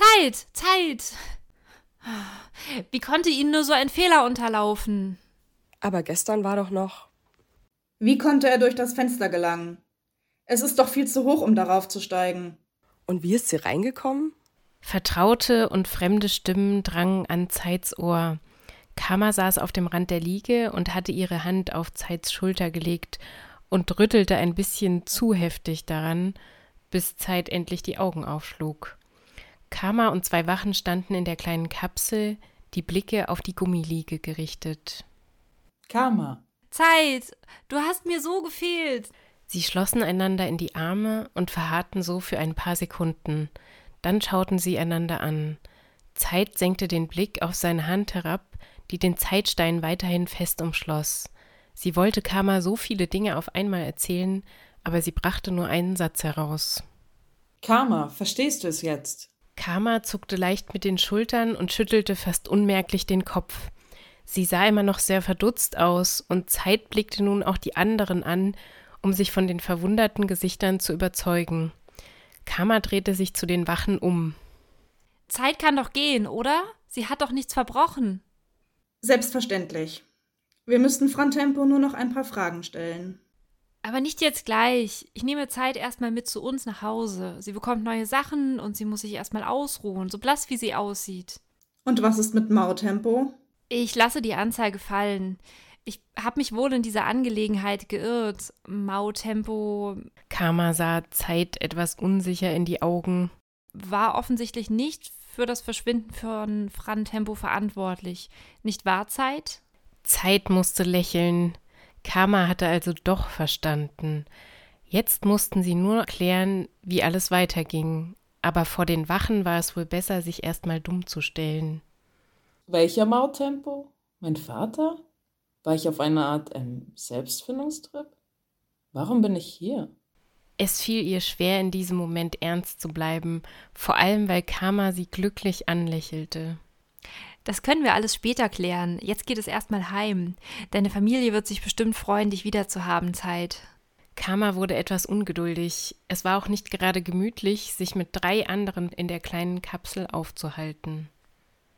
Zeit, Zeit. Wie konnte Ihnen nur so ein Fehler unterlaufen? Aber gestern war doch noch. Wie konnte er durch das Fenster gelangen? Es ist doch viel zu hoch, um darauf zu steigen. Und wie ist sie reingekommen? Vertraute und fremde Stimmen drangen an Zeits Ohr. Kama saß auf dem Rand der Liege und hatte ihre Hand auf Zeits Schulter gelegt und rüttelte ein bisschen zu heftig daran, bis Zeit endlich die Augen aufschlug. Kama und zwei Wachen standen in der kleinen Kapsel, die Blicke auf die Gummiliege gerichtet. Kama. Zeit, du hast mir so gefehlt. Sie schlossen einander in die Arme und verharrten so für ein paar Sekunden. Dann schauten sie einander an. Zeit senkte den Blick auf seine Hand herab, die den Zeitstein weiterhin fest umschloss. Sie wollte Kama so viele Dinge auf einmal erzählen, aber sie brachte nur einen Satz heraus. Karma, verstehst du es jetzt? Karma zuckte leicht mit den Schultern und schüttelte fast unmerklich den Kopf. Sie sah immer noch sehr verdutzt aus, und Zeit blickte nun auch die anderen an, um sich von den verwunderten Gesichtern zu überzeugen. Karma drehte sich zu den Wachen um. Zeit kann doch gehen, oder? Sie hat doch nichts verbrochen. Selbstverständlich. Wir müssten Frontempo nur noch ein paar Fragen stellen. Aber nicht jetzt gleich. Ich nehme Zeit erstmal mit zu uns nach Hause. Sie bekommt neue Sachen und sie muss sich erstmal ausruhen, so blass wie sie aussieht. Und was ist mit Mautempo? Ich lasse die Anzeige fallen. Ich habe mich wohl in dieser Angelegenheit geirrt. Mautempo. Karma sah Zeit etwas unsicher in die Augen. War offensichtlich nicht für das Verschwinden von Fran Tempo verantwortlich. Nicht wahr, Zeit? Zeit musste lächeln. Karma hatte also doch verstanden. Jetzt mussten sie nur klären, wie alles weiterging. Aber vor den Wachen war es wohl besser, sich erstmal dumm zu stellen. Welcher Mauttempo? Mein Vater? War ich auf einer Art ähm, Selbstfindungstrip? Warum bin ich hier? Es fiel ihr schwer, in diesem Moment ernst zu bleiben, vor allem weil Karma sie glücklich anlächelte. Das können wir alles später klären. Jetzt geht es erstmal heim. Deine Familie wird sich bestimmt freuen, dich wiederzuhaben, Zeit. Karma wurde etwas ungeduldig. Es war auch nicht gerade gemütlich, sich mit drei anderen in der kleinen Kapsel aufzuhalten.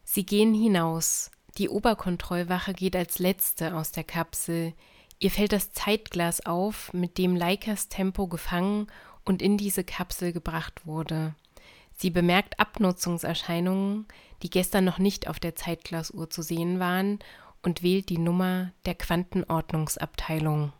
Sie gehen hinaus. Die Oberkontrollwache geht als letzte aus der Kapsel. Ihr fällt das Zeitglas auf, mit dem Leikas Tempo gefangen und in diese Kapsel gebracht wurde. Sie bemerkt Abnutzungserscheinungen, die gestern noch nicht auf der Zeitglasuhr zu sehen waren, und wählt die Nummer der Quantenordnungsabteilung.